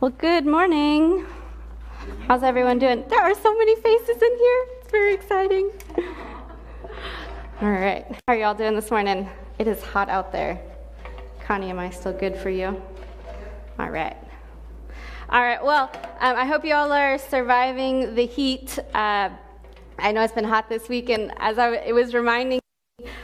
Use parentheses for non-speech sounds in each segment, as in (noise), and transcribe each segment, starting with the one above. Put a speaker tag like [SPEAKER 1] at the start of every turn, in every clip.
[SPEAKER 1] Well, good morning. How's everyone doing? There are so many faces in here. It's very exciting. All right. How are y'all doing this morning? It is hot out there. Connie, am I still good for you? All right. All right. Well, um, I hope you all are surviving the heat. Uh, I know it's been hot this week, and as I it was reminding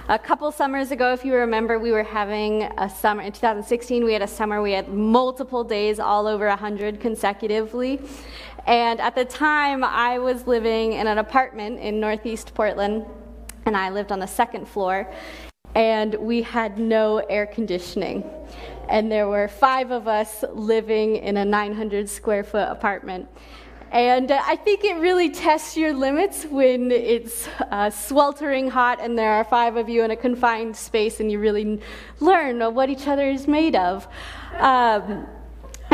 [SPEAKER 1] a couple summers ago, if you remember, we were having a summer. In 2016, we had a summer, we had multiple days, all over 100 consecutively. And at the time, I was living in an apartment in Northeast Portland, and I lived on the second floor, and we had no air conditioning. And there were five of us living in a 900 square foot apartment. And uh, I think it really tests your limits when it's uh, sweltering hot and there are five of you in a confined space and you really learn what each other is made of. Um,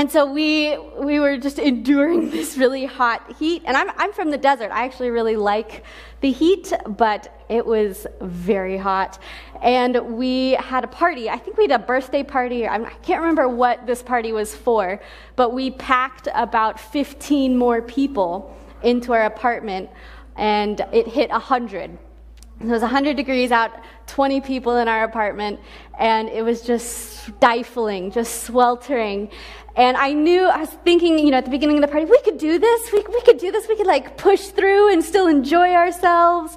[SPEAKER 1] and so we we were just enduring (laughs) this really hot heat. And I'm I'm from the desert. I actually really like the heat, but it was very hot. And we had a party. I think we had a birthday party. I can't remember what this party was for, but we packed about 15 more people into our apartment, and it hit 100. It was 100 degrees out, 20 people in our apartment, and it was just stifling, just sweltering. And I knew, I was thinking, you know, at the beginning of the party, we could do this. We, we could do this. We could like push through and still enjoy ourselves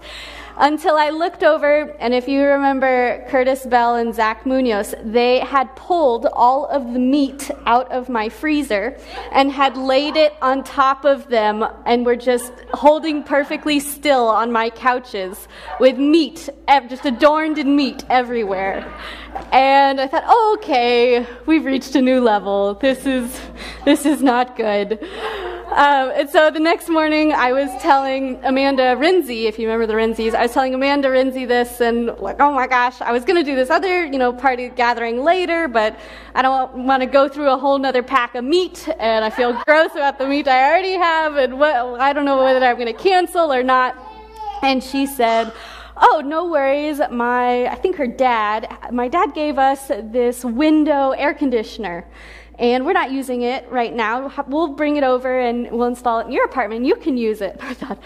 [SPEAKER 1] until I looked over, and if you remember Curtis Bell and Zach Munoz, they had pulled all of the meat out of my freezer and had laid it on top of them and were just holding perfectly still on my couches with meat, just adorned in meat everywhere. And I thought, oh, okay, we've reached a new level. This is, this is not good. Um, and so the next morning, I was telling Amanda Rinzi, if you remember the Rinzis, I was telling Amanda Rinzi this, and like, oh my gosh, I was going to do this other, you know, party gathering later, but I don't want to go through a whole nother pack of meat, and I feel gross about the meat I already have, and what, I don't know whether I'm going to cancel or not. And she said, oh, no worries. My, I think her dad, my dad gave us this window air conditioner and we're not using it right now. We'll bring it over and we'll install it in your apartment. You can use it. (laughs) I thought,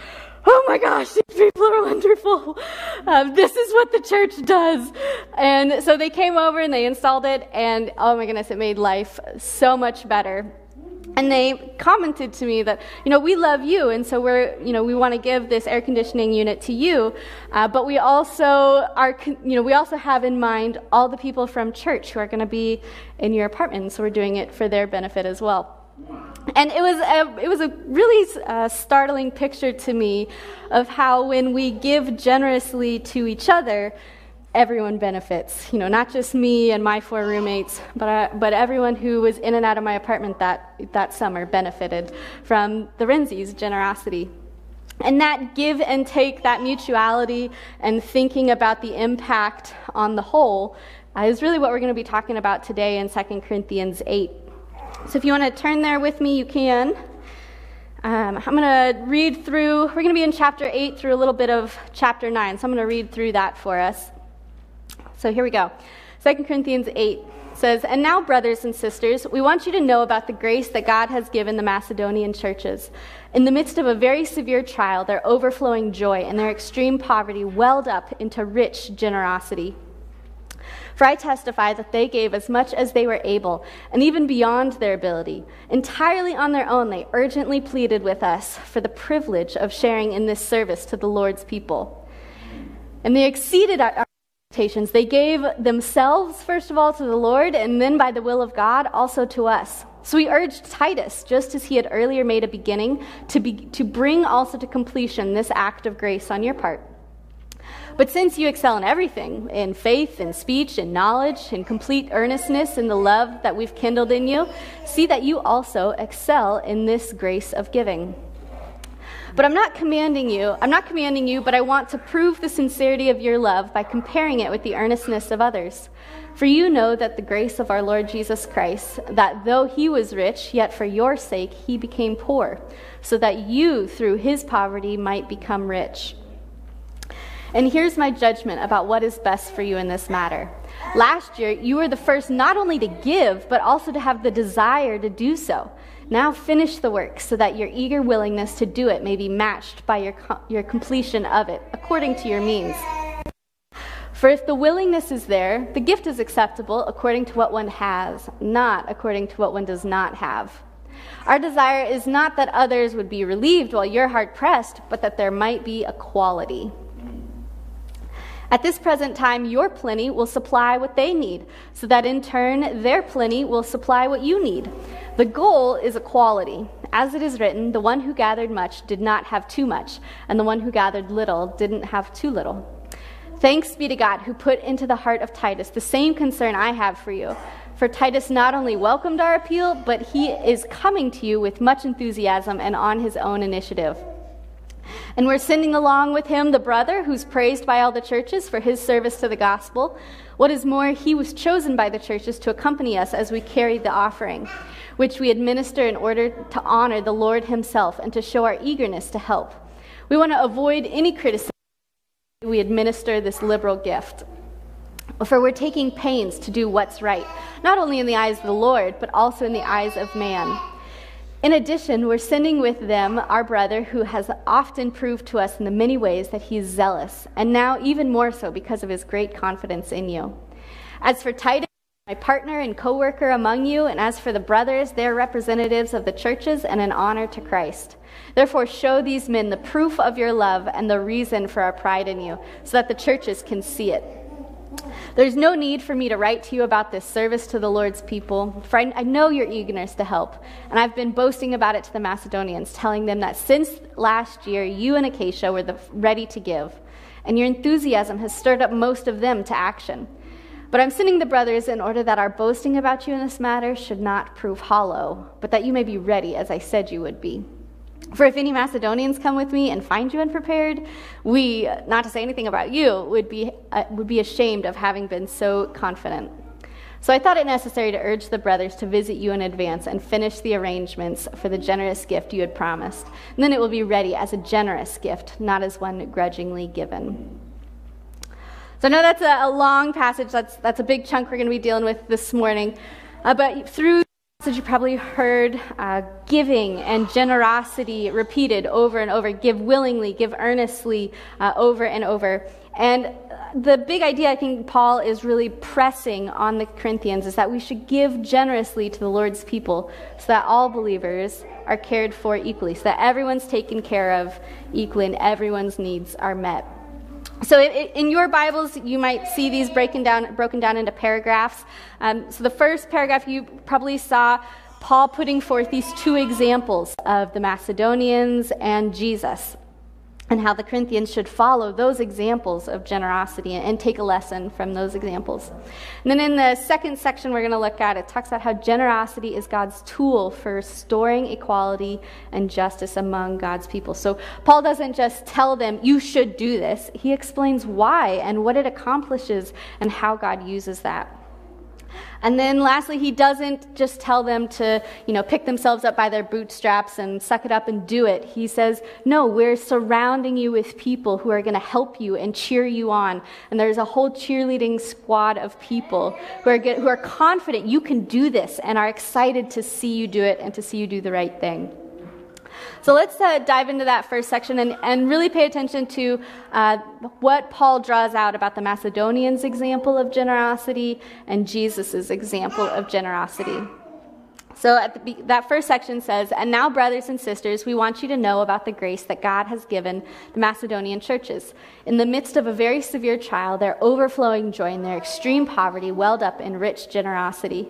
[SPEAKER 1] oh my gosh, these people are wonderful. (laughs) Um, this is what the church does. And so they came over and they installed it, and oh my goodness, it made life so much better and they commented to me that you know we love you and so we're you know we want to give this air conditioning unit to you. Uh, but we also are you know we also have in mind all the people from church who are going to be in your apartment so we're doing it for their benefit as well. And it was a, it was a really uh, startling picture to me of how when we give generously to each other everyone benefits. You know, not just me and my four roommates, but, uh, but everyone who was in and out of my apartment that, that summer benefited from the Renzi's generosity. And that give and take, that mutuality, and thinking about the impact on the whole uh, is really what we're going to be talking about today in 2 Corinthians 8. So if you want to turn there with me, you can. Um, I'm going to read through, we're going to be in chapter 8 through a little bit of chapter 9. So I'm going to read through that for us. So here we go. 2 Corinthians 8 says, And now, brothers and sisters, we want you to know about the grace that God has given the Macedonian churches. In the midst of a very severe trial, their overflowing joy and their extreme poverty welled up into rich generosity. For I testify that they gave as much as they were able, and even beyond their ability. Entirely on their own, they urgently pleaded with us for the privilege of sharing in this service to the Lord's people. And they exceeded our. They gave themselves, first of all, to the Lord, and then by the will of God, also to us. So we urged Titus, just as he had earlier made a beginning, to, be, to bring also to completion this act of grace on your part. But since you excel in everything, in faith, in speech, in knowledge, in complete earnestness, in the love that we've kindled in you, see that you also excel in this grace of giving. But I'm not commanding you, I'm not commanding you, but I want to prove the sincerity of your love by comparing it with the earnestness of others. For you know that the grace of our Lord Jesus Christ, that though he was rich, yet for your sake he became poor, so that you through his poverty might become rich. And here's my judgment about what is best for you in this matter. Last year, you were the first not only to give, but also to have the desire to do so. Now finish the work so that your eager willingness to do it may be matched by your, your completion of it, according to your means. For if the willingness is there, the gift is acceptable according to what one has, not according to what one does not have. Our desire is not that others would be relieved while you're hard pressed, but that there might be equality. At this present time, your plenty will supply what they need, so that in turn, their plenty will supply what you need. The goal is equality. As it is written, the one who gathered much did not have too much, and the one who gathered little didn't have too little. Thanks be to God who put into the heart of Titus the same concern I have for you. For Titus not only welcomed our appeal, but he is coming to you with much enthusiasm and on his own initiative. And we're sending along with him the brother who's praised by all the churches for his service to the gospel. What is more, he was chosen by the churches to accompany us as we carried the offering, which we administer in order to honor the Lord himself and to show our eagerness to help. We want to avoid any criticism. We administer this liberal gift. For we're taking pains to do what's right, not only in the eyes of the Lord, but also in the eyes of man. In addition, we're sending with them our brother who has often proved to us in the many ways that he's zealous, and now even more so because of his great confidence in you. As for Titus, my partner and co worker among you, and as for the brothers, they're representatives of the churches and an honor to Christ. Therefore, show these men the proof of your love and the reason for our pride in you, so that the churches can see it. There's no need for me to write to you about this service to the Lord's people, for I, I, know your eagerness to help. And I've been boasting about it to the Macedonians, telling them that since last year, you and Achaia were the, ready to give, and your enthusiasm has stirred up most of them to action. But I'm sending the brothers in order that our boasting about you in this matter should not prove hollow, but that you may be ready as I said you would be. For if any Macedonians come with me and find you unprepared, we, not to say anything about you, would be, uh, would be ashamed of having been so confident. So I thought it necessary to urge the brothers to visit you in advance and finish the arrangements for the generous gift you had promised. And then it will be ready as a generous gift, not as one grudgingly given. So I know that's a, a long passage. That's, that's a big chunk we're going to be dealing with this morning. Uh, but through so you probably heard uh, giving and generosity repeated over and over. Give willingly, give earnestly, uh, over and over. And the big idea I think Paul is really pressing on the Corinthians is that we should give generously to the Lord's people so that all believers are cared for equally, so that everyone's taken care of equally and everyone's needs are met. So in your Bibles, you might see these breaking down, broken down into paragraphs. Um, so the first paragraph you probably saw Paul putting forth these two examples of the Macedonians and Jesus and how the Corinthians should follow those examples of generosity and take a lesson from those examples. And then in the second section we're going to look at, it talks about how generosity is God's tool for restoring equality and justice among God's people. So Paul doesn't just tell them, you should do this, he explains why and what it accomplishes and how God uses that. And then lastly, he doesn't just tell them to, you know, pick themselves up by their bootstraps and suck it up and do it. He says, no, we're surrounding you with people who are going to help you and cheer you on. And there's a whole cheerleading squad of people who are, get, who are confident you can do this and are excited to see you do it and to see you do the right thing. So let's uh, dive into that first section and, and really pay attention to uh, what Paul draws out about the Macedonians' example of generosity and Jesus' example of generosity. So the, that first section says, And now, brothers and sisters, we want you to know about the grace that God has given the Macedonian churches. In the midst of a very severe trial, their overflowing joy and their extreme poverty welled up in rich generosity.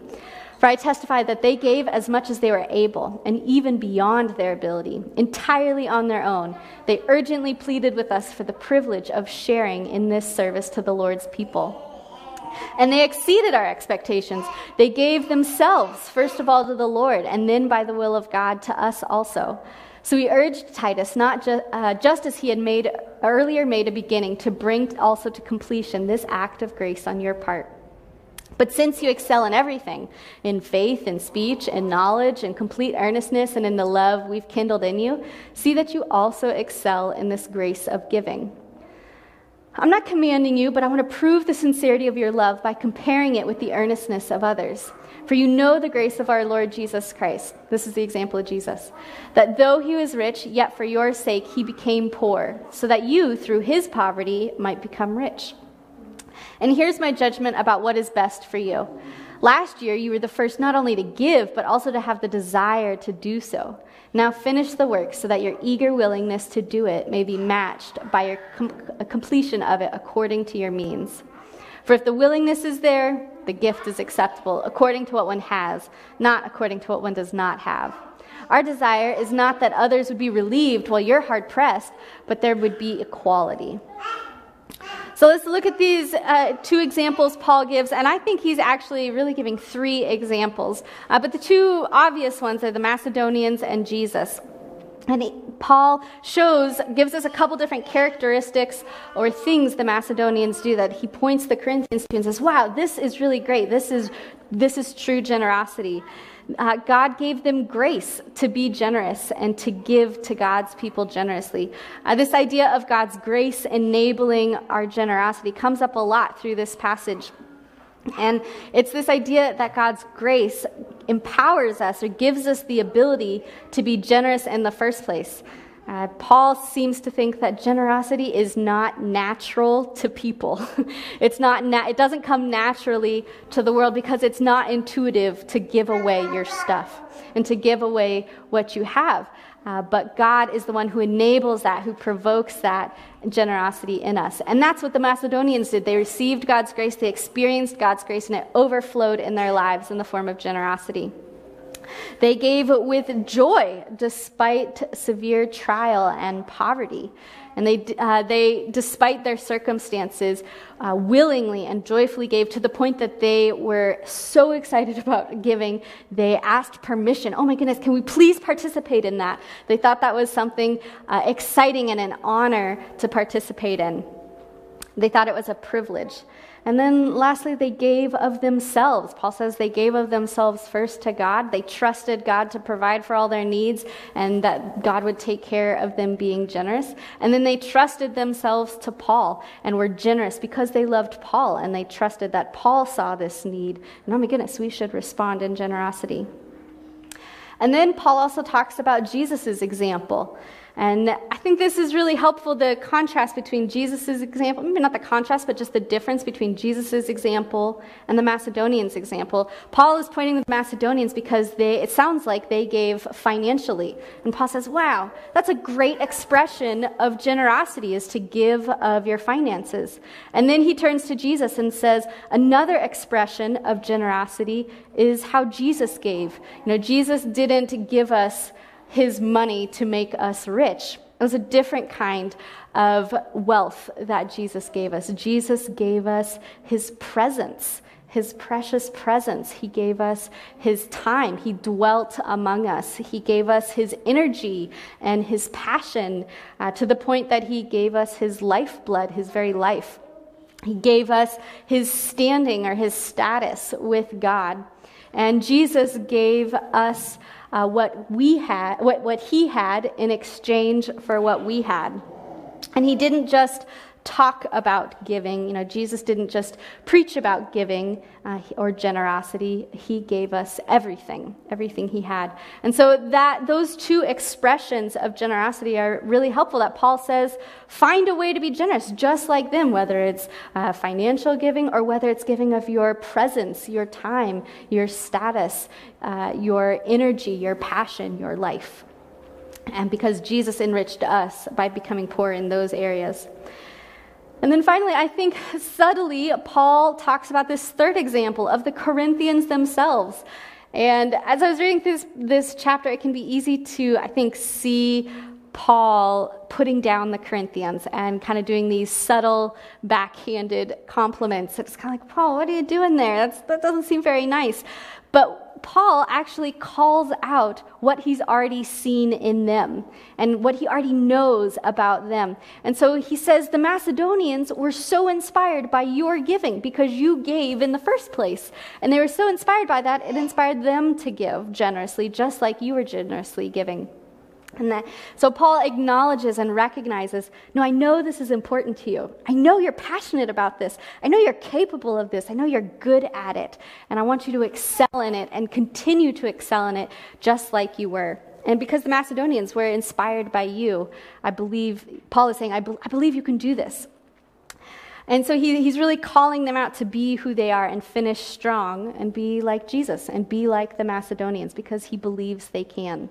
[SPEAKER 1] For I testify that they gave as much as they were able, and even beyond their ability, entirely on their own. They urgently pleaded with us for the privilege of sharing in this service to the Lord's people. And they exceeded our expectations. They gave themselves, first of all, to the Lord, and then by the will of God to us also. So we urged Titus, not ju- uh, just as he had made earlier made a beginning, to bring also to completion this act of grace on your part. But since you excel in everything, in faith, in speech, in knowledge, in complete earnestness, and in the love we've kindled in you, see that you also excel in this grace of giving. I'm not commanding you, but I want to prove the sincerity of your love by comparing it with the earnestness of others. For you know the grace of our Lord Jesus Christ. This is the example of Jesus. That though he was rich, yet for your sake he became poor, so that you, through his poverty, might become rich. And here's my judgment about what is best for you. Last year, you were the first not only to give, but also to have the desire to do so. Now finish the work so that your eager willingness to do it may be matched by your com- completion of it according to your means. For if the willingness is there, the gift is acceptable according to what one has, not according to what one does not have. Our desire is not that others would be relieved while you're hard pressed, but there would be equality. So let's look at these uh, two examples Paul gives, and I think he's actually really giving three examples. Uh, but the two obvious ones are the Macedonians and Jesus. And he, Paul shows, gives us a couple different characteristics or things the Macedonians do that he points the Corinthians to and says, wow, this is really great. This is, this is true generosity uh, God gave them grace to be generous and to give to God's people generously. Uh, this idea of God's grace enabling our generosity comes up a lot through this passage. And it's this idea that God's grace empowers us or gives us the ability to be generous in the first place. Uh, Paul seems to think that generosity is not natural to people. (laughs) it's not na- it doesn't come naturally to the world because it's not intuitive to give away your stuff and to give away what you have. Uh, but God is the one who enables that, who provokes that generosity in us. And that's what the Macedonians did. They received God's grace, they experienced God's grace, and it overflowed in their lives in the form of generosity. They gave with joy despite severe trial and poverty. And they, uh, they despite their circumstances, uh, willingly and joyfully gave to the point that they were so excited (laughs) about giving, they asked permission. Oh my goodness, can we please participate in that? They thought that was something uh, exciting and an honor to participate in. They thought it was a privilege. And then lastly, they gave of themselves. Paul says they gave of themselves first to God. They trusted God to provide for all their needs and that God would take care of them being generous. And then they trusted themselves to Paul and were generous because they loved Paul and they trusted that Paul saw this need. And oh my goodness, we should respond in generosity. And then Paul also talks about Jesus' example. And I think this is really helpful the contrast between Jesus' example, maybe not the contrast, but just the difference between Jesus' example and the Macedonians' example. Paul is pointing to the Macedonians because they, it sounds like they gave financially. And Paul says, wow, that's a great expression of generosity, is to give of your finances. And then he turns to Jesus and says, another expression of generosity is how Jesus gave. You know, Jesus didn't give us his money to make us rich. It was a different kind of wealth that Jesus gave us. Jesus gave us his presence, his precious presence. He gave us his time. He dwelt among us. He gave us his energy and his passion uh, to the point that he gave us his lifeblood, his very life. He gave us his standing or his status with God. And Jesus gave us uh, what we had, what, what he had in exchange for what we had. And he didn't just talk about giving. You know, Jesus didn't just preach about giving uh, or generosity. He gave us everything, everything he had. And so that those two expressions of generosity are really helpful. That Paul says, find a way to be generous, just like them, whether it's uh, financial giving or whether it's giving of your presence, your time, your status, uh, your energy, your passion, your life. And because Jesus enriched us by becoming poor in those areas. And then finally, I think subtly, Paul talks about this third example of the Corinthians themselves. And as I was reading this, this chapter, it can be easy to, I think, see Paul putting down the Corinthians and kind of doing these subtle, backhanded compliments. It's kind of like, Paul, what are you doing there? That's, that doesn't seem very nice. But Paul actually calls out what he's already seen in them and what he already knows about them. And so he says the Macedonians were so inspired by your giving because you gave in the first place. And they were so inspired by that, it inspired them to give generously, just like you were generously giving. And that, so Paul acknowledges and recognizes no, I know this is important to you. I know you're passionate about this. I know you're capable of this. I know you're good at it. And I want you to excel in it and continue to excel in it just like you were. And because the Macedonians were inspired by you, I believe, Paul is saying, I, be, I believe you can do this. And so he, he's really calling them out to be who they are and finish strong and be like Jesus and be like the Macedonians because he believes they can.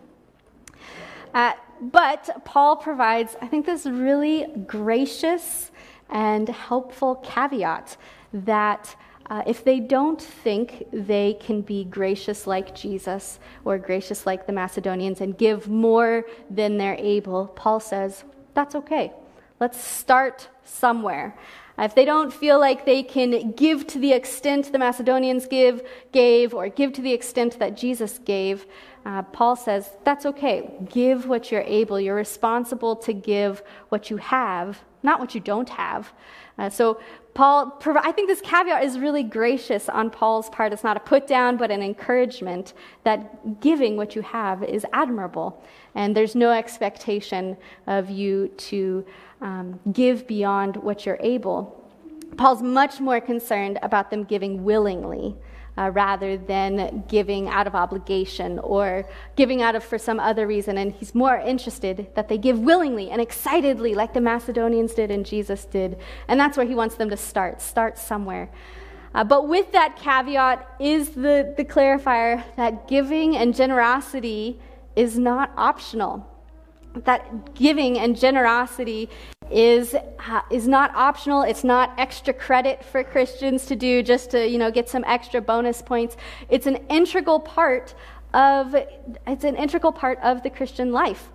[SPEAKER 1] Uh, but Paul provides, I think, this really gracious and helpful caveat that uh, if they don't think they can be gracious like Jesus or gracious like the Macedonians and give more than they're able, Paul says, that's okay. Let's start somewhere. If they don't feel like they can give to the extent the Macedonians give, gave, or give to the extent that Jesus gave, uh, Paul says, that's okay. Give what you're able. You're responsible to give what you have, not what you don't have. Uh, so, Paul, I think this caveat is really gracious on Paul's part. It's not a put down, but an encouragement that giving what you have is admirable. And there's no expectation of you to um, give beyond what you're able. Paul's much more concerned about them giving willingly. Uh, rather than giving out of obligation or giving out of for some other reason. And he's more interested that they give willingly and excitedly, like the Macedonians did and Jesus did. And that's where he wants them to start. Start somewhere. Uh, but with that caveat is the, the clarifier that giving and generosity is not optional that giving and generosity is, is not optional. It's not extra credit for Christians to do just to, you know, get some extra bonus points. It's an integral part of, it's an integral part of the Christian life.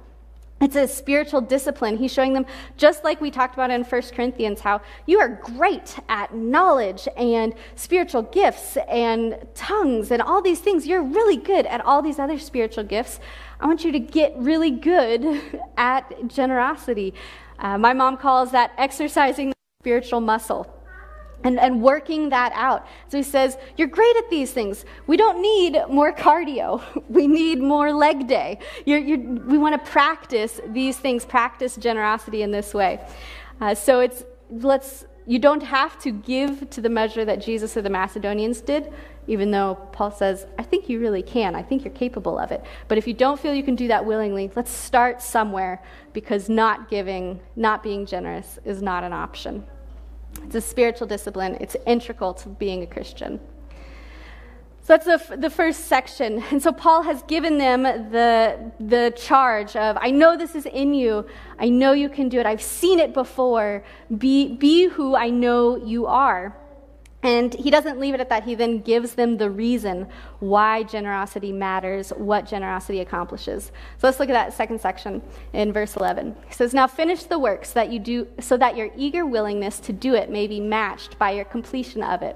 [SPEAKER 1] It's a spiritual discipline. He's showing them, just like we talked about in 1 Corinthians, how you are great at knowledge and spiritual gifts and tongues and all these things. You're really good at all these other spiritual gifts. I want you to get really good (laughs) at generosity. Uh, my mom calls that exercising the spiritual muscle. And, and working that out. So he says, You're great at these things. We don't need more cardio. (laughs) We need more leg day. You're, you're, we want to practice these things, practice generosity in this way. Uh, so it's, let's, you don't have to give to the measure that Jesus or the Macedonians did even though Paul says, I think you really can. I think you're capable of it. But if you don't feel you can do that willingly, let's start somewhere because not giving, not being generous is not an option. It's a spiritual discipline, it's integral to being a Christian. So that's the, the first section. (laughs) And so Paul has given them the, the charge of, I know this is in you. I know you can do it. I've seen it before. Be, be who I know you are. And he doesn't leave it at that. He then gives them the reason why generosity matters, what generosity accomplishes. So let's look at that second section in verse 11. He says, Now finish the works that you do, so that your eager willingness to do it may be matched by your completion of it,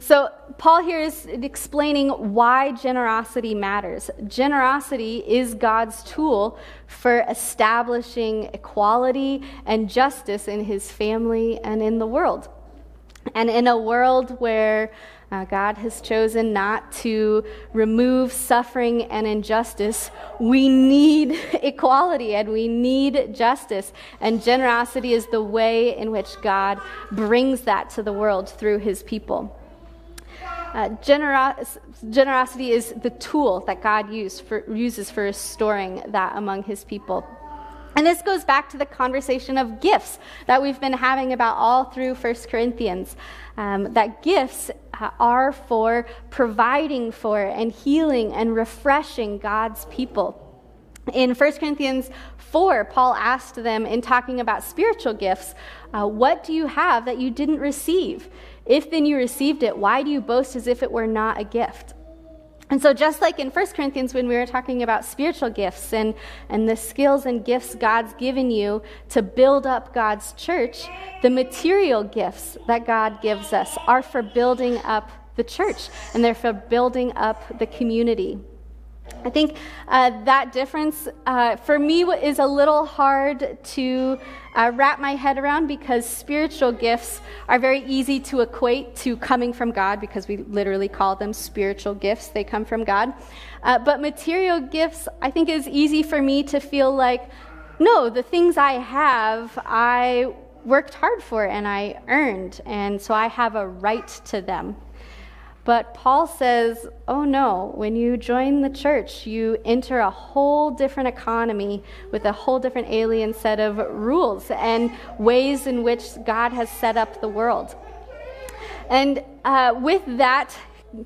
[SPEAKER 1] So, Paul here is explaining why generosity matters. Generosity is God's tool for establishing equality and justice in his family and in the world. And in a world where uh, God has chosen not to remove suffering and injustice. We need (laughs) equality and we need justice. And generosity is the way in which God brings that to the world through his people. Uh, generos- generosity is the tool that God for, uses for restoring that among his people. And this goes back to the conversation of gifts that we've been having about all through 1 Corinthians. Um, that gifts uh, are for providing for and healing and refreshing God's people. In 1 Corinthians 4, Paul asked them in talking about spiritual gifts, uh, What do you have that you didn't receive? If then you received it, why do you boast as if it were not a gift? And so, just like in 1 Corinthians, when we were talking about spiritual gifts and, and the skills and gifts God's given you to build up God's church, the material gifts that God gives us are for building up the church and they're for building up the community. I think uh, that difference uh, for me is a little hard to uh, wrap my head around because spiritual gifts are very easy to equate to coming from God because we literally call them spiritual gifts. They come from God. Uh, but material gifts, I think, is easy for me to feel like, no, the things I have, I worked hard for and I earned, and so I have a right to them. But Paul says, oh no, when you join the church, you enter a whole different economy with a whole different alien set of rules and ways in which God has set up the world. And uh, with that,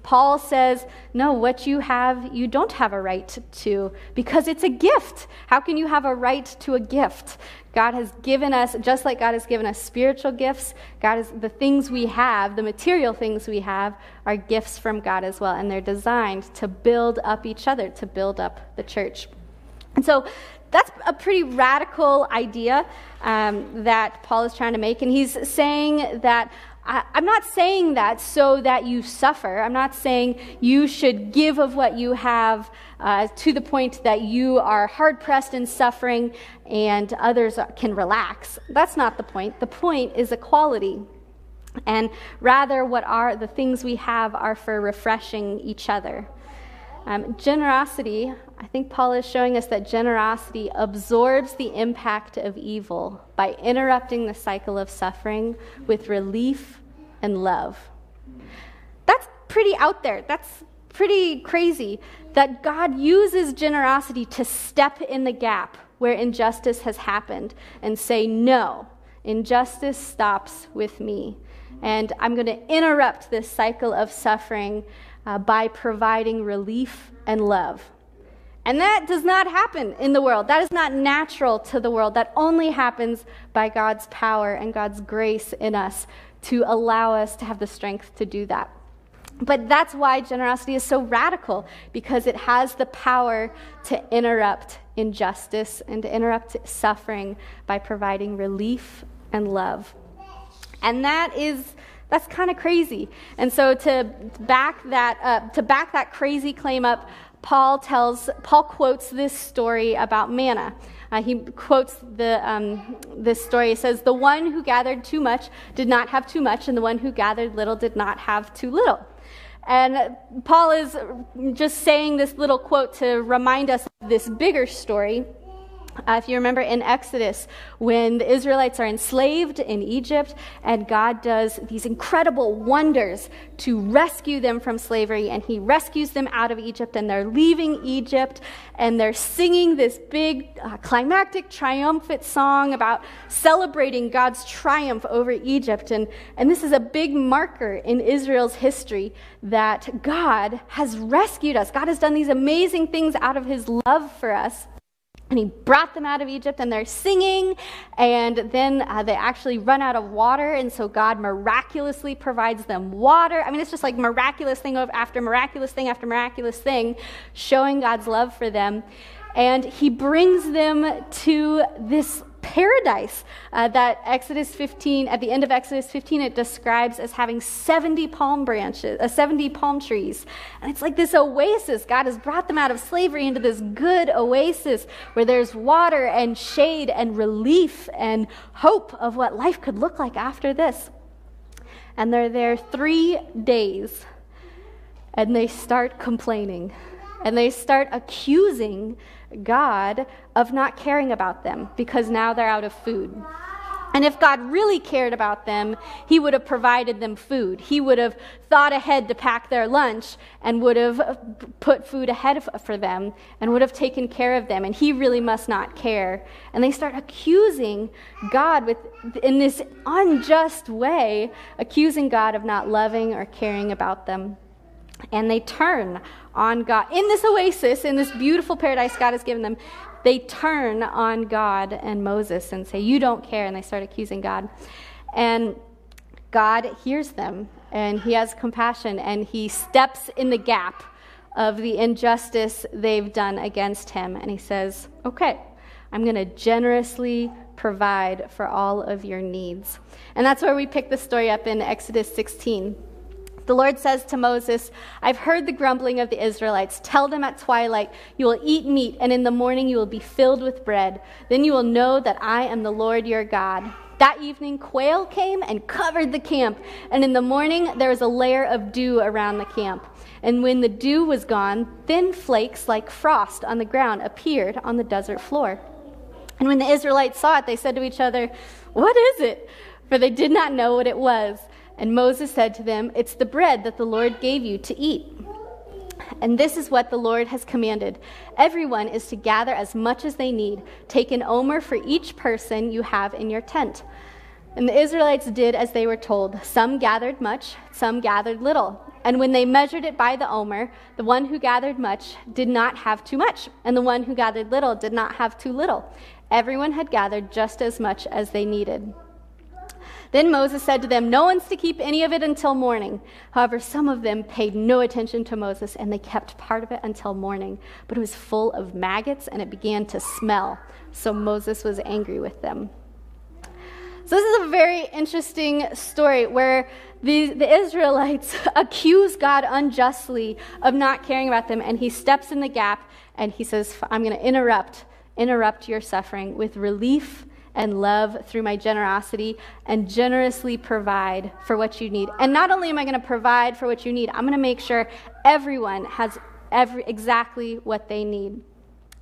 [SPEAKER 1] Paul says, No, what you have, you don't have a right to because it's a gift. How can you have a right to a gift? God has given us, just like God has given us spiritual gifts, God is the things we have, the material things we have, are gifts from God as well. And they're designed to build up each other, to build up the church. And so that's a pretty radical idea um, that Paul is trying to make. And he's saying that I, am not saying that so that you suffer. I'm not saying you should give of what you have uh, to the point that you are hard pressed in suffering and others can relax. That's not the point. The point is equality. And rather, what are the things we have are for refreshing each other. Um, generosity, I think Paul is showing us that generosity absorbs the impact of evil by interrupting the cycle of suffering with relief and love. That's pretty out there. That's pretty crazy that God uses generosity to step in the gap where injustice has happened and say, No, injustice stops with me. And I'm going to interrupt this cycle of suffering uh, by providing relief and love. And that does not happen in the world. That is not natural to the world. That only happens by God's power and God's grace in us to allow us to have the strength to do that. But that's why generosity is so radical, because it has the power to interrupt injustice and to interrupt suffering by providing relief and love. And that is that's kind of crazy. And so to back that up, to back that crazy claim up, Paul tells Paul quotes this story about manna. Uh, he quotes the, um, this story. He says, The one who gathered too much did not have too much, and the one who gathered little did not have too little. And Paul is just saying this little quote to remind us of this bigger story uh, if you remember in Exodus, when the Israelites are enslaved in Egypt, and God does these incredible wonders to rescue them from slavery, and He rescues them out of Egypt, and they're leaving Egypt, and they're singing this big uh, climactic, triumphant song about celebrating God's triumph over Egypt. And, and this is a big marker in Israel's history that God has rescued us. God has done these amazing things out of His love for us. And he brought them out of Egypt, and they're singing, and then uh, they actually run out of water, and so God miraculously provides them water. I mean, it's just like miraculous thing after miraculous thing after miraculous thing, showing God's love for them. And he brings them to this paradise uh, that Exodus 15, at the end of Exodus 15, it describes as having 70 palm branches, uh, 70 palm trees. And it's like this oasis. God has brought them out of slavery into this good oasis where there's water and shade and relief and hope of what life could look like after this. And they're there three days and they start complaining and they start accusing God of not caring about them because now they're out of food. And if God really cared about them, He would have provided them food. He would have thought ahead to pack their lunch and would have put food ahead for them and would have taken care of them. And He really must not care. And they start accusing God with, in this unjust way, accusing God of not loving or caring about them. And they turn on God. In this oasis, in this beautiful paradise God has given them, they turn on God and Moses and say, You don't care. And they start accusing God. And God hears them and he has compassion and he steps in the gap of the injustice they've done against him. And he says, Okay, I'm going to generously provide for all of your needs. And that's where we pick the story up in Exodus 16. The Lord says to Moses, I've heard the grumbling of the Israelites. Tell them at twilight, you will eat meat, and in the morning you will be filled with bread. Then you will know that I am the Lord your God. That evening, quail came and covered the camp, and in the morning there was a layer of dew around the camp. And when the dew was gone, thin flakes like frost on the ground appeared on the desert floor. And when the Israelites saw it, they said to each other, What is it? For they did not know what it was. And Moses said to them, It's the bread that the Lord gave you to eat. And this is what the Lord has commanded. Everyone is to gather as much as they need. Take an omer for each person you have in your tent. And the Israelites did as they were told. Some gathered much, some gathered little. And when they measured it by the omer, the one who gathered much did not have too much, and the one who gathered little did not have too little. Everyone had gathered just as much as they needed. Then Moses said to them, No one's to keep any of it until morning. However, some of them paid no attention to Moses, and they kept part of it until morning. But it was full of maggots, and it began to smell. So Moses was angry with them. So, this is a very interesting story where the, the Israelites (laughs) accuse God unjustly of not caring about them, and he steps in the gap and he says, I'm going to interrupt, interrupt your suffering with relief and love through my generosity and generously provide for what you need. And not only am I going to provide for what you need, I'm going to make sure everyone has every, exactly what they need.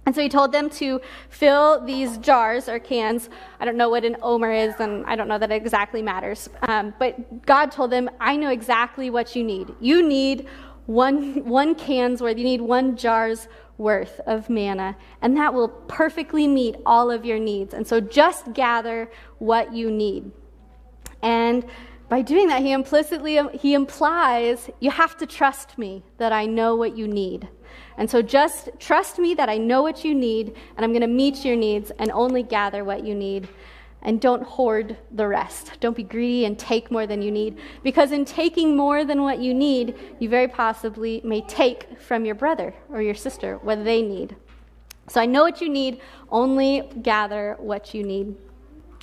[SPEAKER 1] And so he told them to fill these jars or cans. I don't know what an omer is, and I don't know that it exactly matters. Um, but God told them, I know exactly what you need. You need one, one can's worth, you need one jar's worth of manna, and that will perfectly meet all of your needs. And so just gather what you need. And by doing that, he implicitly he implies you have to trust me that I know what you need. And so just trust me that I know what you need, and I'm going to meet your needs and only gather what you need and don't hoard the rest. Don't be greedy and take more than you need, because in taking more than what you need, you very possibly may take from your brother or your sister what they need. So I know what you need, only gather what you need.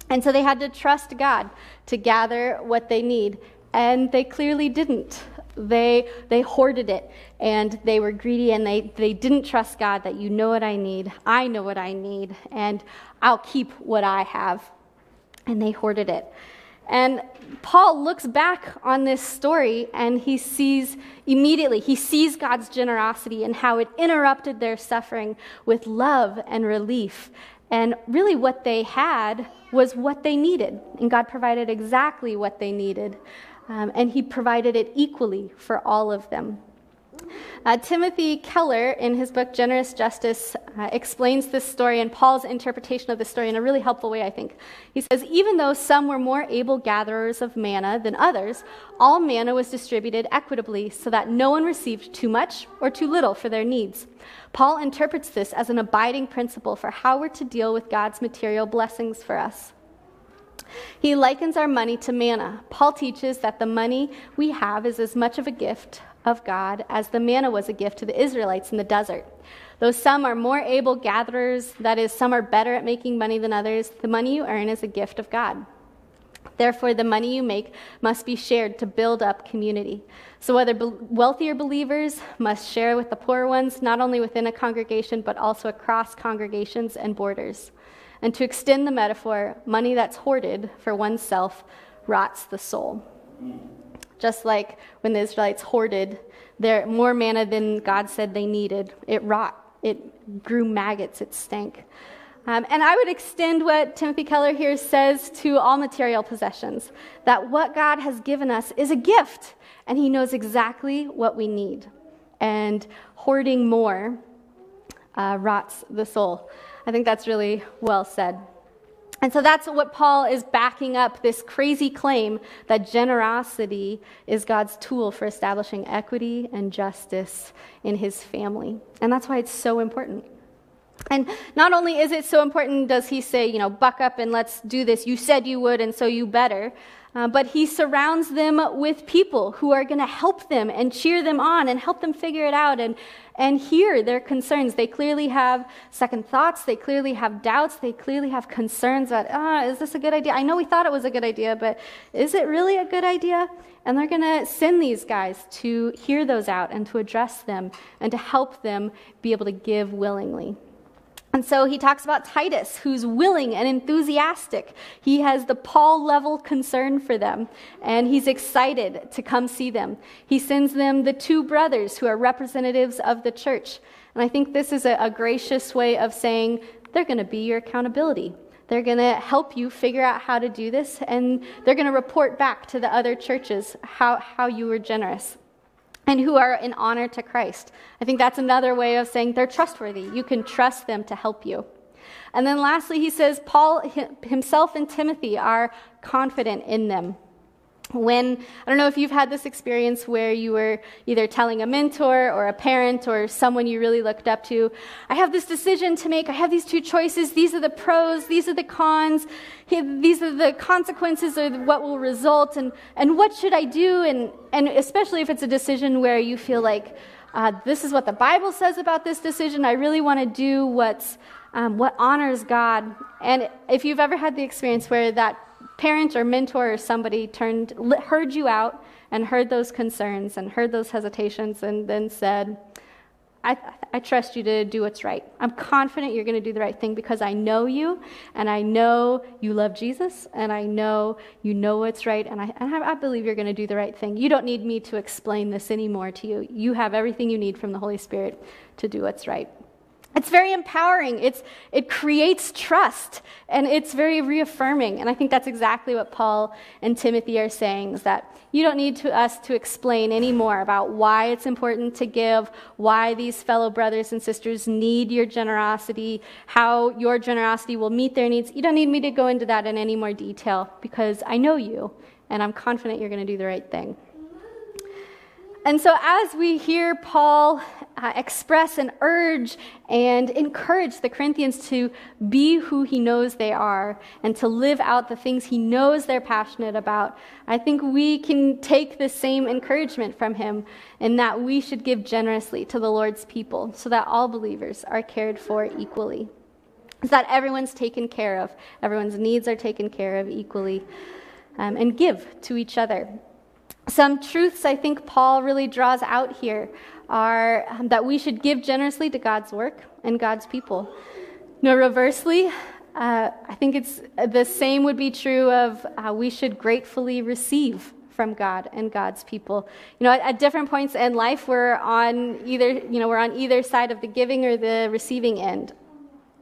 [SPEAKER 1] And so they had to trust God to gather what they need, and they clearly didn't. They, they hoarded it and they were greedy and they, they didn't trust God that you know what I need, I know what I need, and I'll keep what I have and they hoarded it. And Paul looks back on this story and he sees immediately, he sees God's generosity and how it interrupted their suffering with love and relief. And really, what they had was what they needed. And God provided exactly what they needed. Um, and he provided it equally for all of them. Uh, Timothy Keller, in his book Generous Justice, uh, explains this story and Paul's interpretation of the story in a really helpful way, I think. He says, Even though some were more able gatherers of manna than others, all manna was distributed equitably so that no one received too much or too little for their needs. Paul interprets this as an abiding principle for how we're to deal with God's material blessings for us. He likens our money to manna. Paul teaches that the money we have is as much of a gift of God as the manna was a gift to the Israelites in the desert. Though some are more able gatherers, that is, some are better at making money than others, the money you earn is a gift of God. Therefore, the money you make must be shared to build up community. So, whether be- wealthier believers must share with the poor ones, not only within a congregation, but also across congregations and borders. And to extend the metaphor, money that's hoarded for oneself rots the soul. Just like when the Israelites hoarded their more manna than God said they needed, it rot, it grew maggots, it stank. Um, and I would extend what Timothy Keller here says to all material possessions that what God has given us is a gift, and He knows exactly what we need. And hoarding more uh, rots the soul. I think that's really well said. And so that's what Paul is backing up this crazy claim that generosity is God's tool for establishing equity and justice in his family. And that's why it's so important. And not only is it so important, does he say, you know, buck up and let's do this. You said you would, and so you better. Uh, but he surrounds them with people who are going to help them and cheer them on and help them figure it out and, and hear their concerns. They clearly have second thoughts. They clearly have doubts. They clearly have concerns about, ah, is this a good idea? I know we thought it was a good idea, but is it really a good idea? And they're going to send these guys to hear those out and to address them and to help them be able to give willingly. And so he talks about Titus, who's willing and enthusiastic. He has the Paul level concern for them, and he's excited to come see them. He sends them the two brothers who are representatives of the church. And I think this is a, a gracious way of saying they're going to be your accountability. They're going to help you figure out how to do this, and they're going to report back to the other churches how, how you were generous and who are in honor to Christ. I think that's another way of saying they're trustworthy. You can trust them to help you. And then lastly, he says Paul himself and Timothy are confident in them when I don't know if you've had this experience where you were either telling a mentor or a parent or someone you really looked up to, I have this decision to make. I have these two choices. These are the pros. These are the cons. These are the consequences or what will result. And, and what should I do? And, and especially if it's a decision where you feel like, uh, this is what the Bible says about this decision. I really want to do what's, um, what honors God. And if you've ever had the experience where that parent or mentor or somebody turned, heard you out and heard those concerns and heard those hesitations and then said, I, I, trust you to do what's right. I'm confident you're going to do the right thing because I know you and I know you love Jesus and I know you know what's right and I, and I believe you're going to do the right thing. You don't need me to explain this anymore to you. You have everything you need from the Holy Spirit to do what's right. It's very empowering. It's, it creates trust and it's very reaffirming. And I think that's exactly what Paul and Timothy are saying is that you don't need to, us to explain anymore about why it's important to give, why these fellow brothers and sisters need your generosity, how your generosity will meet their needs. You don't need me to go into that in any more detail because I know you and I'm confident you're going to do the right thing. And so, as we hear Paul uh, express and urge and encourage the Corinthians to be who he knows they are and to live out the things he knows they're passionate about, I think we can take the same encouragement from him in that we should give generously to the Lord's people so that all believers are cared for equally. So that everyone's taken care of, everyone's needs are taken care of equally, um, and give to each other. Some truths I think Paul really draws out here are um, that we should give generously to God's work and God's people. No, reversely, uh, I think it's the same would be true of uh, we should gratefully receive from God and God's people. You know, at, at, different points in life, we're on either you know we're on either side of the giving or the receiving end.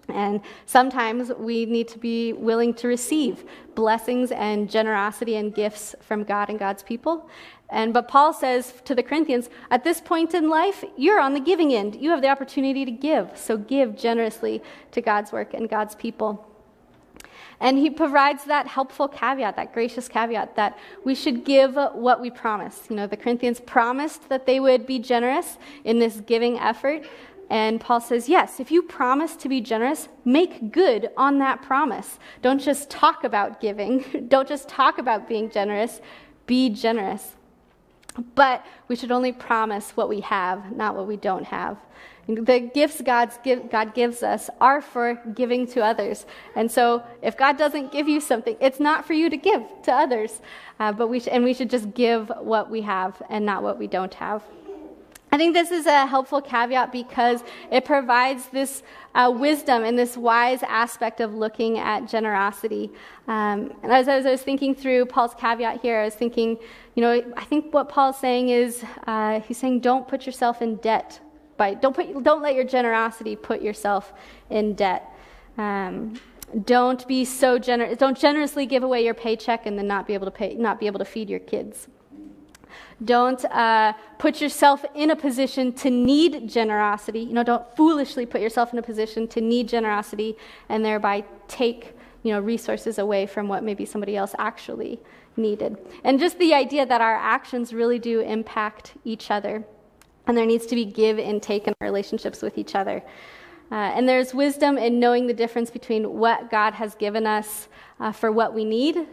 [SPEAKER 1] And sometimes we need to be willing to receive blessings and generosity and gifts from God and God's people. And but Paul says to the Corinthians, at this point in life, you're on the giving end. You have the opportunity to give. So give generously to God's work and God's people. And he provides that helpful caveat, that gracious caveat, that we should give what we promise. You know, the Corinthians promised that they would be generous in this giving effort, and Paul says, Yes, if you promise to be generous, make good on that promise. Don't just talk about giving, (laughs) don't just talk about being generous, be generous. But we should only promise what we have, not what we don't have. The gifts God's give, God gives us are for giving to others. And so if God doesn't give you something, it's not for you to give to others. Uh, but we sh- and we should just give what we have and not what we don't have. I think this is a helpful caveat because it provides this uh, wisdom and this wise aspect of looking at generosity. Um, and as, as, I was thinking through Paul's caveat here, I was thinking, you know, I think what Paul's saying is uh, he's saying don't put yourself in debt. By, don't, put, don't let your generosity put yourself in debt. Um, don't be so generous. Don't generously give away your paycheck and then not be able to pay, not be able to feed your kids. Don't uh, put yourself in a position to need generosity. You know, don't foolishly put yourself in a position to need generosity and thereby take you know resources away from what maybe somebody else actually needed. And just the idea that our actions really do impact each other, and there needs to be give and take in our relationships with each other. Uh, and there's wisdom in knowing the difference between what God has given us uh, for what we need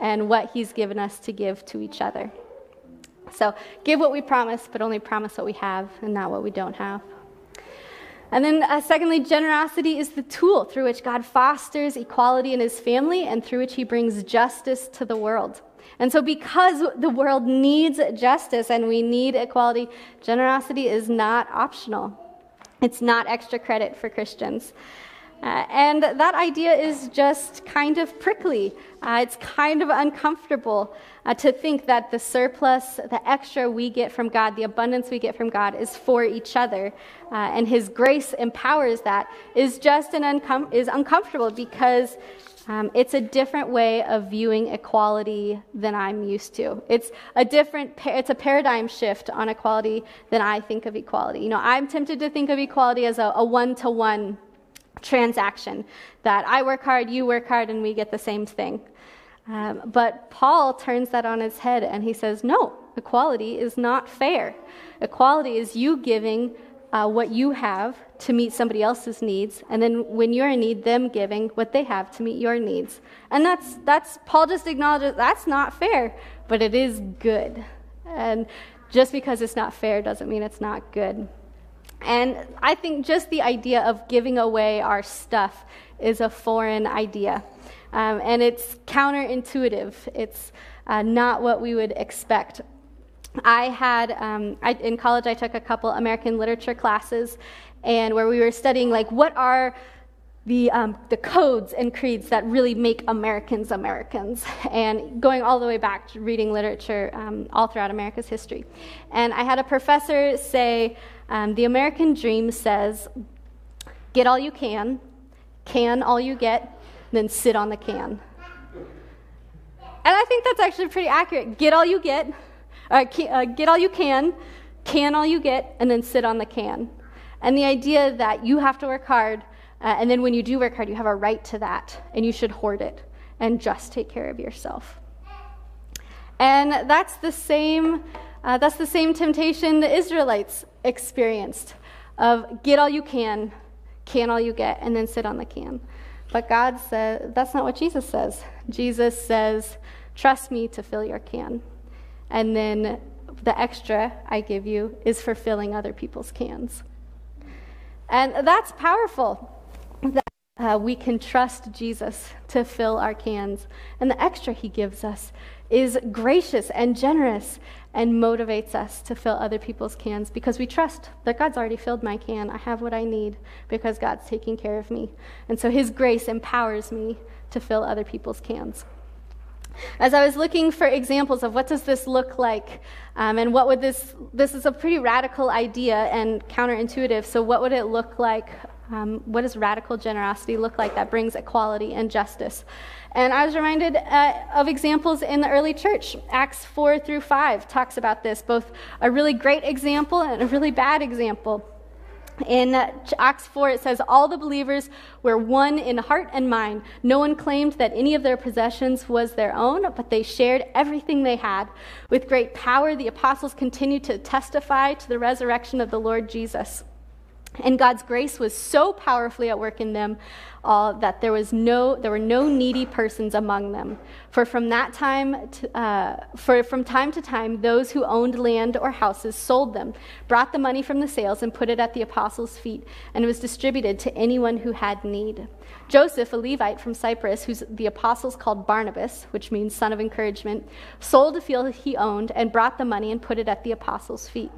[SPEAKER 1] and what He's given us to give to each other. So, give what we promise, but only promise what we have and not what we don't have. And then, uh, secondly, generosity is the tool through which God fosters equality in his family and through which he brings justice to the world. And so, because the world needs justice and we need equality, generosity is not optional. It's not extra credit for Christians. Uh, and that idea is just kind of prickly. Uh, it's kind of uncomfortable uh, to think that the surplus, the extra we get from God, the abundance we get from God is for each other. Uh, and His grace empowers that is just an uncom- is uncomfortable because um, it's a different way of viewing equality than I'm used to. It's a different, it's a paradigm shift on equality than I think of equality. You know, I'm tempted to think of equality as a one to one transaction that I work hard, you work hard, and we get the same thing. Um, but Paul turns that on its head and he says, no, equality is not fair. Equality is you giving uh, what you have to meet somebody else's needs, and then when you're in need, them giving what they have to meet your needs. And that's, that's Paul just acknowledges that's not fair, but it is good. And just because it's not fair doesn't mean it's not good. And I think just the idea of giving away our stuff is a foreign idea. Um, and it's counterintuitive. It's uh, not what we would expect. I had, um, I, in college, I took a couple American literature classes, and where we were studying, like, what are the, um, the codes and creeds that really make Americans Americans, and going all the way back to reading literature um, all throughout America's history. And I had a professor say, um, The American dream says, get all you can, can all you get, then sit on the can. And I think that's actually pretty accurate. Get all you get, uh, uh, get all you can, can all you get, and then sit on the can. And the idea that you have to work hard uh, and then when you do work hard, you have a right to that, and you should hoard it and just take care of yourself. And that's the same. Uh, that's the same temptation the Israelites experienced of get all you can, can all you get, and then sit on the can. But God said that's not what Jesus says. Jesus says, trust me to fill your can. And then the extra I give you is for filling other people's cans. And that's powerful that uh, we can trust Jesus to fill our cans. And the extra he gives us is gracious and generous and motivates us to fill other people's cans because we trust that God's already filled my can. I have what I need because God's taking care of me. And so his grace empowers me to fill other people's cans. As I was looking for examples of what does this look like, um, and what would this, this is a pretty radical idea and counterintuitive, so what would it look like um, what does radical generosity look like that brings equality and justice? And I was reminded uh, of examples in the early church. Acts 4 through 5 talks about this, both a really great example and a really bad example. In Acts 4, it says, All the believers were one in heart and mind. No one claimed that any of their possessions was their own, but they shared everything they had. With great power, the apostles continued to testify to the resurrection of the Lord Jesus. And God's grace was so powerfully at work in them all that there, was no, there were no needy persons among them. For from that time, to, uh, for from time to time, those who owned land or houses sold them, brought the money from the sales, and put it at the apostles' feet, and it was distributed to anyone who had need. Joseph, a Levite from Cyprus, who the apostles called Barnabas, which means son of encouragement, sold a field he owned and brought the money and put it at the apostles' feet.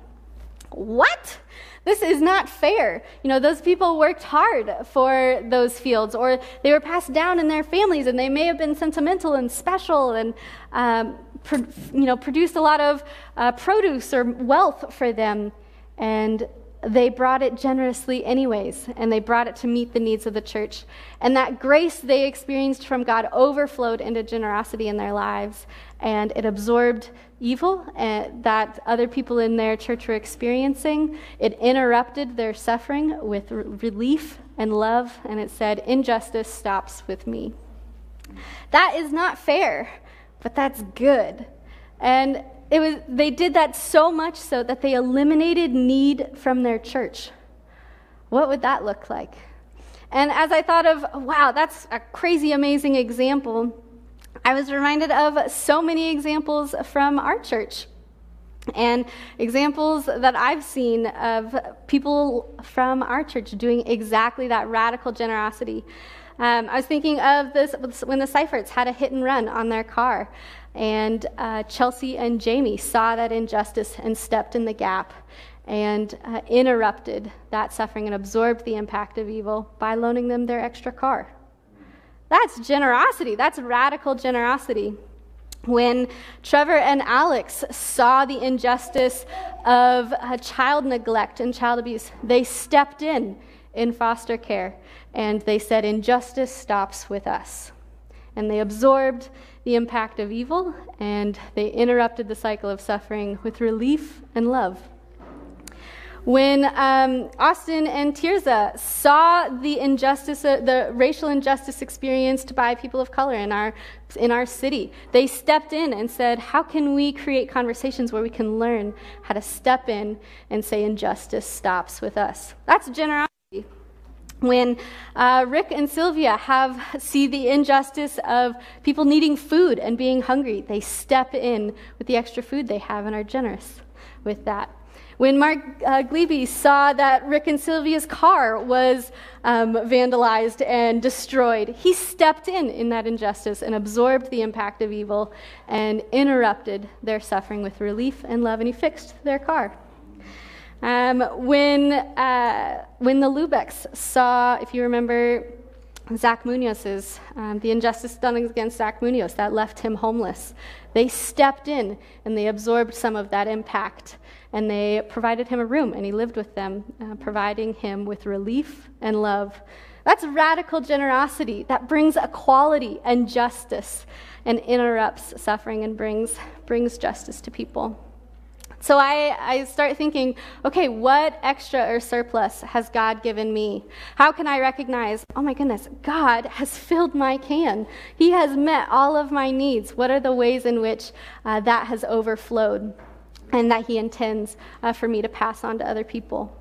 [SPEAKER 1] What? This is not fair. You know, those people worked hard for those fields, or they were passed down in their families, and they may have been sentimental and special and, um, pro- you know, produced a lot of uh, produce or wealth for them. And they brought it generously, anyways, and they brought it to meet the needs of the church. And that grace they experienced from God overflowed into generosity in their lives, and it absorbed evil uh, that other people in their church were experiencing. It interrupted their suffering with relief and love, and it said, Injustice stops with me. That is not fair, but that's good. And it was, they did that so much so that they eliminated need from their church. What would that look like? And as I thought of, wow, that's a crazy, amazing example, I was reminded of so many examples from our church and examples that I've seen of people from our church doing exactly that radical generosity. Um, I was thinking of this when the Seiferts had a hit and run on their car, and uh, Chelsea and Jamie saw that injustice and stepped in the gap and uh, interrupted that suffering and absorbed the impact of evil by loaning them their extra car. That's generosity. That's radical generosity. When Trevor and Alex saw the injustice of uh, child neglect and child abuse, they stepped in in foster care and they said, Injustice stops with us. And they absorbed the impact of evil and they interrupted the cycle of suffering with relief and love. When um, Austin and Tirza saw the injustice, uh, the racial injustice experienced by people of color in our, in our city, they stepped in and said, How can we create conversations where we can learn how to step in and say injustice stops with us? That's generosity when uh, Rick and Sylvia have see the injustice of people needing food and being hungry, they step in with the extra food they have and are generous with that. When Mark uh, Glebe saw that Rick and Sylvia's car was um, vandalized and destroyed, he stepped in in that injustice and absorbed the impact of evil and interrupted their suffering with relief and love, and he fixed their car. Um, when, uh, when the Lubecks saw, if you remember, Zach Munoz's, um, the injustice done against Zach Munoz that left him homeless, they stepped in and they absorbed some of that impact and they provided him a room, and he lived with them, uh, providing him with relief and love. That's radical generosity that brings equality and justice and interrupts suffering and brings, brings justice to people. So I, I start thinking, okay, what extra or surplus has God given me? How can I recognize, oh my goodness, God has filled my can? He has met all of my needs. What are the ways in which uh, that has overflowed? And that He intends uh, for me to pass on to other people.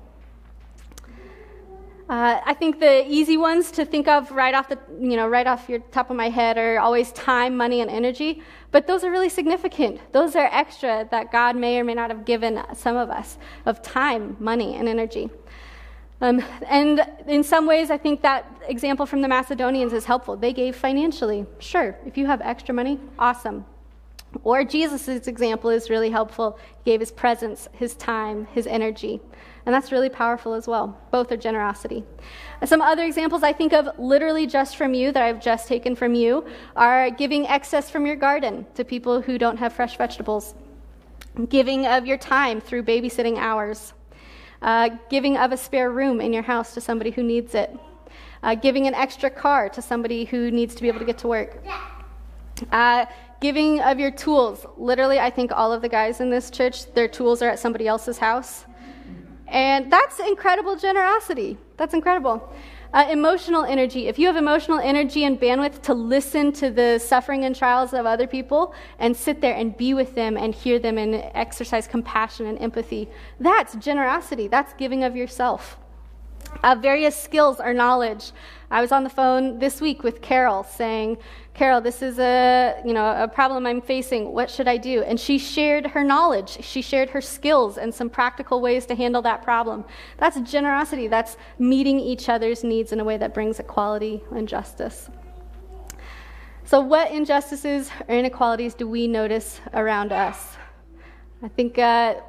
[SPEAKER 1] Uh, I think the easy ones to think of right off the, you know, right off your top of my head are always time, money, and energy. But those are really significant. Those are extra that God may or may not have given some of us of time, money, and energy. Um, and in some ways, I think that example from the Macedonians is helpful. They gave financially. Sure, if you have extra money, awesome. Or Jesus' example is really helpful. He gave his presence, his time, his energy. And that's really powerful as well. Both are generosity. Some other examples I think of literally just from you that I've just taken from you are giving excess from your garden to people who don't have fresh vegetables, giving of your time through babysitting hours, uh, giving of a spare room in your house to somebody who needs it, uh, giving an extra car to somebody who needs to be able to get to work. Uh, Giving of your tools. Literally, I think all of the guys in this church, their tools are at somebody else's house. And that's incredible generosity. That's incredible. Uh, emotional energy. If you have emotional energy and bandwidth to listen to the suffering and trials of other people and sit there and be with them and hear them and exercise compassion and empathy, that's generosity. That's giving of yourself. Uh, various skills or knowledge. I was on the phone this week with Carol saying, Carol, this is a, you know, a problem I'm facing. What should I do? And she shared her knowledge. She shared her skills and some practical ways to handle that problem. That's generosity. That's meeting each other's needs in a way that brings equality and justice. So, what injustices or inequalities do we notice around us? I think uh,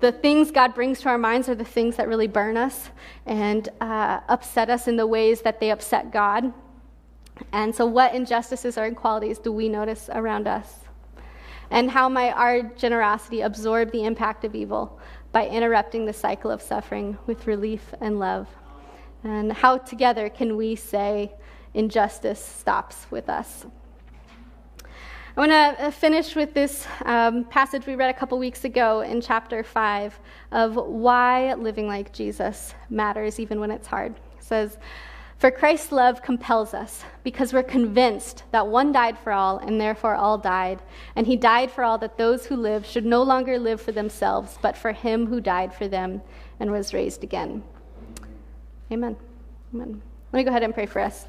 [SPEAKER 1] the things God brings to our minds are the things that really burn us and uh, upset us in the ways that they upset God. And so, what injustices or inequalities do we notice around us? And how might our generosity absorb the impact of evil by interrupting the cycle of suffering with relief and love? And how together can we say injustice stops with us? I want to uh, finish with this um, passage we read a couple weeks ago in chapter 5 of why living like Jesus matters even when it's hard. It says, for Christ's love compels us, because we're convinced that one died for all, and therefore all died. And he died for all that those who live should no longer live for themselves, but for him who died for them and was raised again. Amen. Amen. Let me go ahead and pray for us.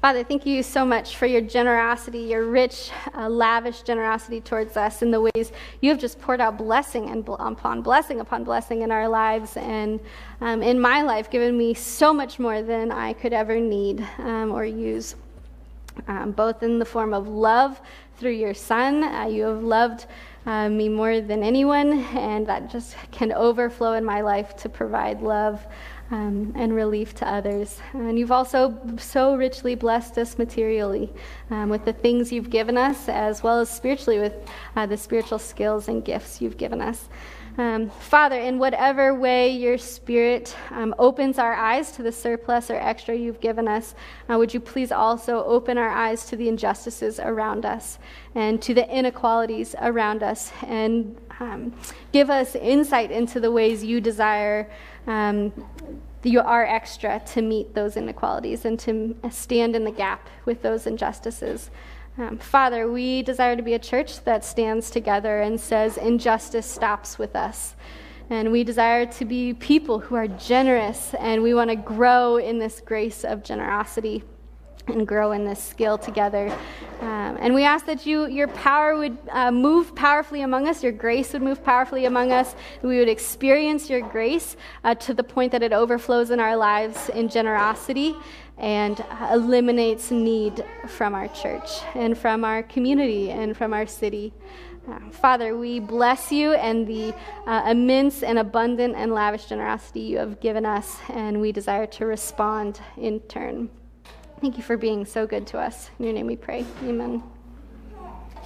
[SPEAKER 1] Father, thank you so much for your generosity, your rich, uh, lavish generosity towards us in the ways you have just poured out blessing and upon blessing upon blessing in our lives and um, in my life, given me so much more than I could ever need um, or use, um, both in the form of love through your Son. Uh, you have loved uh, me more than anyone, and that just can overflow in my life to provide love um, and relief to others. And you've also so richly blessed us materially um, with the things you've given us, as well as spiritually with uh, the spiritual skills and gifts you've given us. Um, Father, in whatever way your Spirit um, opens our eyes to the surplus or extra you've given us, uh, would you please also open our eyes to the injustices around us and to the inequalities around us and um, give us insight into the ways you desire um, you are extra to meet those inequalities and to stand in the gap with those injustices. Um, Father, we desire to be a church that stands together and says injustice stops with us. And we desire to be people who are generous, and we want to grow in this grace of generosity and grow in this skill together. Um, and we ask that you, your power would uh, move powerfully among us, your grace would move powerfully among us, we would experience your grace uh, to the point that it overflows in our lives in generosity and eliminates need from our church and from our community and from our city. Uh, Father, we bless you and the uh, immense and abundant and lavish generosity you have given us, and we desire to respond in turn. Thank you for being so good to us. In your name we pray. Amen.